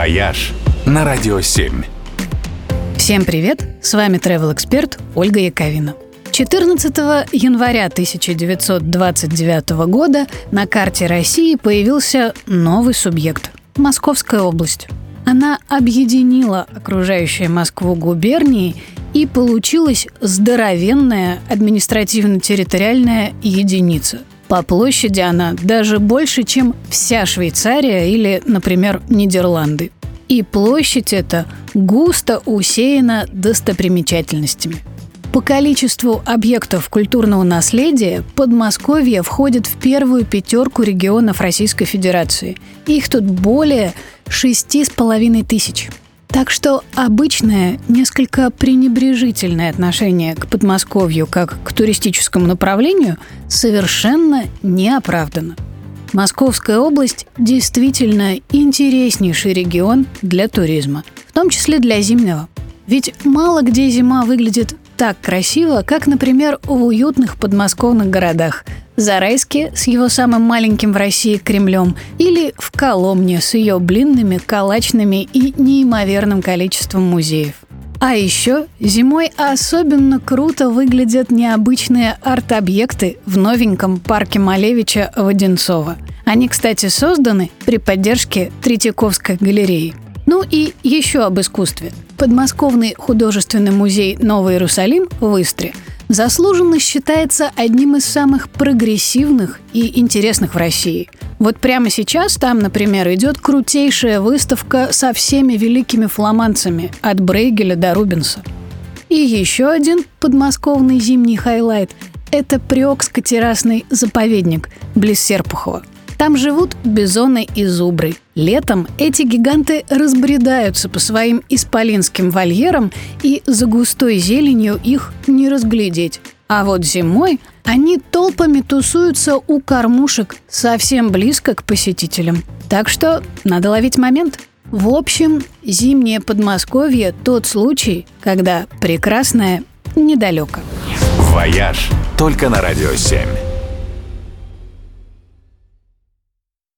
«Вояж» на Радио 7. Всем привет! С вами travel эксперт Ольга Яковина. 14 января 1929 года на карте России появился новый субъект – Московская область. Она объединила окружающие Москву губернии и получилась здоровенная административно-территориальная единица. По площади она даже больше, чем вся Швейцария или, например, Нидерланды. И площадь эта густо усеяна достопримечательностями. По количеству объектов культурного наследия Подмосковье входит в первую пятерку регионов Российской Федерации. Их тут более шести с половиной тысяч. Так что обычное, несколько пренебрежительное отношение к Подмосковью как к туристическому направлению совершенно не оправдано. Московская область действительно интереснейший регион для туризма, в том числе для зимнего. Ведь мало где зима выглядит так красиво, как, например, в уютных подмосковных городах – Зарайске с его самым маленьким в России Кремлем или в Коломне с ее блинными, калачными и неимоверным количеством музеев. А еще зимой особенно круто выглядят необычные арт-объекты в новеньком парке Малевича Воденцова. Они, кстати, созданы при поддержке Третьяковской галереи. Ну и еще об искусстве. Подмосковный художественный музей «Новый Иерусалим» в Истре – заслуженно считается одним из самых прогрессивных и интересных в России. Вот прямо сейчас там, например, идет крутейшая выставка со всеми великими фламандцами от Брейгеля до Рубенса. И еще один подмосковный зимний хайлайт – это Приокско-террасный заповедник близ Серпухова – там живут бизоны и зубры. Летом эти гиганты разбредаются по своим исполинским вольерам, и за густой зеленью их не разглядеть. А вот зимой они толпами тусуются у кормушек совсем близко к посетителям. Так что надо ловить момент. В общем, зимнее Подмосковье – тот случай, когда прекрасное недалеко. «Вояж» только на «Радио 7».